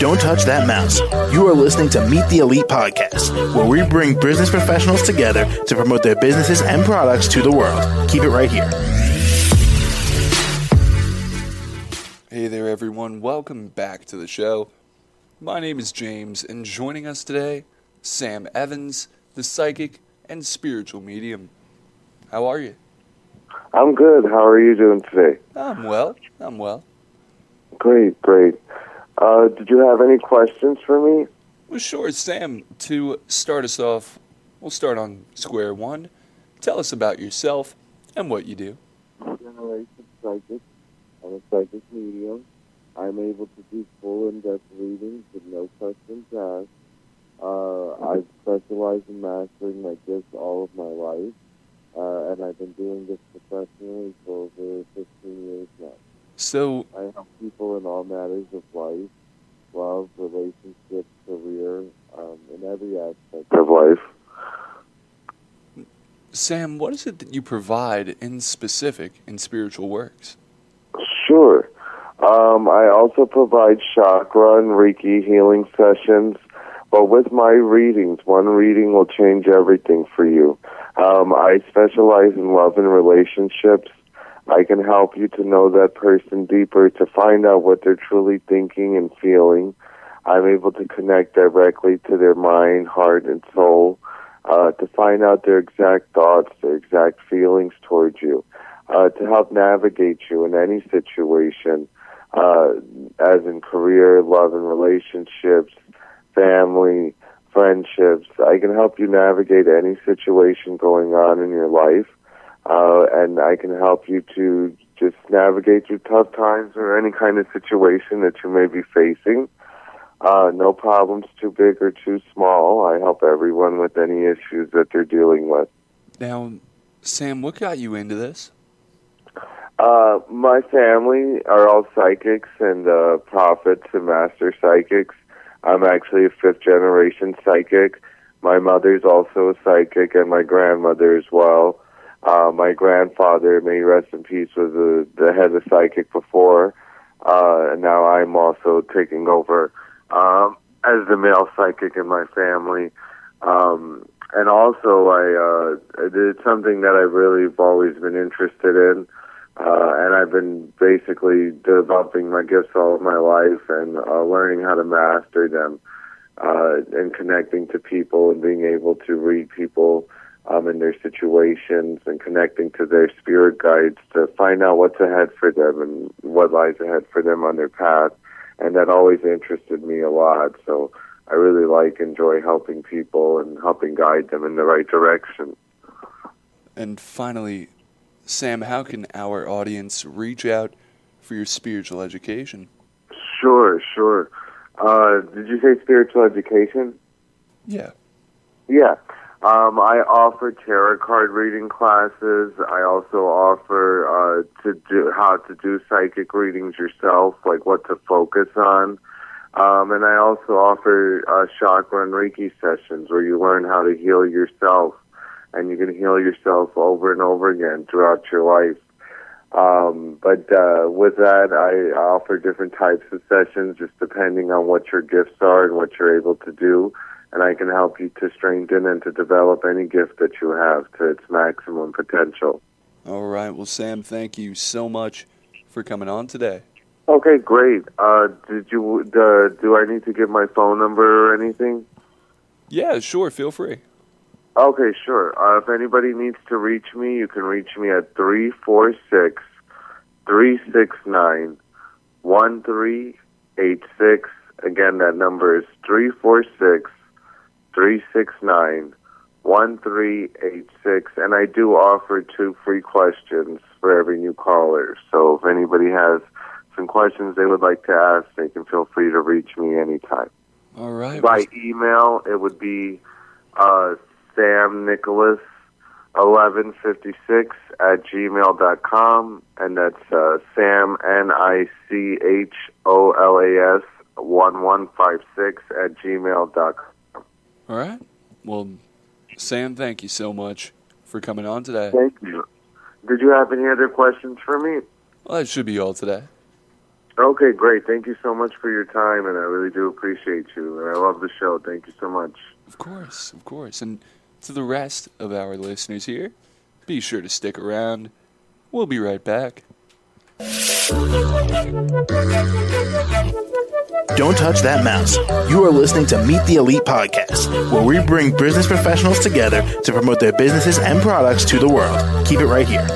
Don't touch that mouse. You are listening to Meet the Elite Podcast, where we bring business professionals together to promote their businesses and products to the world. Keep it right here. Hey there, everyone. Welcome back to the show. My name is James, and joining us today, Sam Evans, the psychic and spiritual medium. How are you? I'm good. How are you doing today? I'm well. I'm well. Great, great. Uh, did you have any questions for me? Well, sure, Sam. To start us off, we'll start on square one. Tell us about yourself and what you do. I'm a generation psychic. I'm a psychic medium. I'm able to do full in-depth readings with no questions asked. Uh, I specialize in mastering my gifts all of my life, uh, and I've been doing this professionally for over 15 years now. So, I help people in all matters of life, love, relationships, career, um, in every aspect of life. Sam, what is it that you provide in specific in spiritual works? Sure. Um, I also provide chakra and Reiki healing sessions. But with my readings, one reading will change everything for you. Um, I specialize in love and relationships. I can help you to know that person deeper, to find out what they're truly thinking and feeling. I'm able to connect directly to their mind, heart, and soul, uh, to find out their exact thoughts, their exact feelings towards you, uh, to help navigate you in any situation, uh, as in career, love, and relationships, family, friendships. I can help you navigate any situation going on in your life, uh, and I can help you to just navigate through tough times or any kind of situation that you may be facing. Uh, no problems too big or too small. I help everyone with any issues that they're dealing with. Now, Sam, what got you into this? Uh, my family are all psychics and uh, prophets and master psychics. I'm actually a fifth generation psychic. My mother's also a psychic, and my grandmother as well. Uh, my grandfather, may rest in peace, was a, the head of psychic before, uh, and now I'm also taking over um, as the male psychic in my family. Um, and also, I uh, did something that I've really always been interested in. Uh, and I've been basically developing my gifts all of my life and uh, learning how to master them uh, and connecting to people and being able to read people um, in their situations and connecting to their spirit guides to find out what's ahead for them and what lies ahead for them on their path. And that always interested me a lot. So I really like, enjoy helping people and helping guide them in the right direction. And finally, Sam, how can our audience reach out for your spiritual education? Sure, sure. Uh, did you say spiritual education? Yeah. Yeah. Um, I offer tarot card reading classes. I also offer uh, to do how to do psychic readings yourself, like what to focus on. Um, and I also offer uh, chakra and Reiki sessions where you learn how to heal yourself and you can heal yourself over and over again throughout your life. Um, but uh, with that, I offer different types of sessions just depending on what your gifts are and what you're able to do. And I can help you to strengthen and to develop any gift that you have to its maximum potential. All right. Well, Sam, thank you so much for coming on today. Okay, great. Uh, did you? Uh, do I need to give my phone number or anything? Yeah, sure. Feel free. Okay, sure. Uh, if anybody needs to reach me, you can reach me at 346 369 1386. Again, that number is 346 369 1386. And I do offer two free questions for every new caller. So if anybody has some questions they would like to ask, they can feel free to reach me anytime. All right. By email, it would be uh, Sam Nicholas 1156 at gmail.com, and that's uh, Sam N I C H O L A S 1156 at gmail.com. All right. Well, Sam, thank you so much for coming on today. Thank you. Did you have any other questions for me? Well, that should be all today. Okay, great. Thank you so much for your time, and I really do appreciate you. And I love the show. Thank you so much. Of course, of course. And to the rest of our listeners here, be sure to stick around. We'll be right back. Don't touch that mouse. You are listening to Meet the Elite Podcast, where we bring business professionals together to promote their businesses and products to the world. Keep it right here.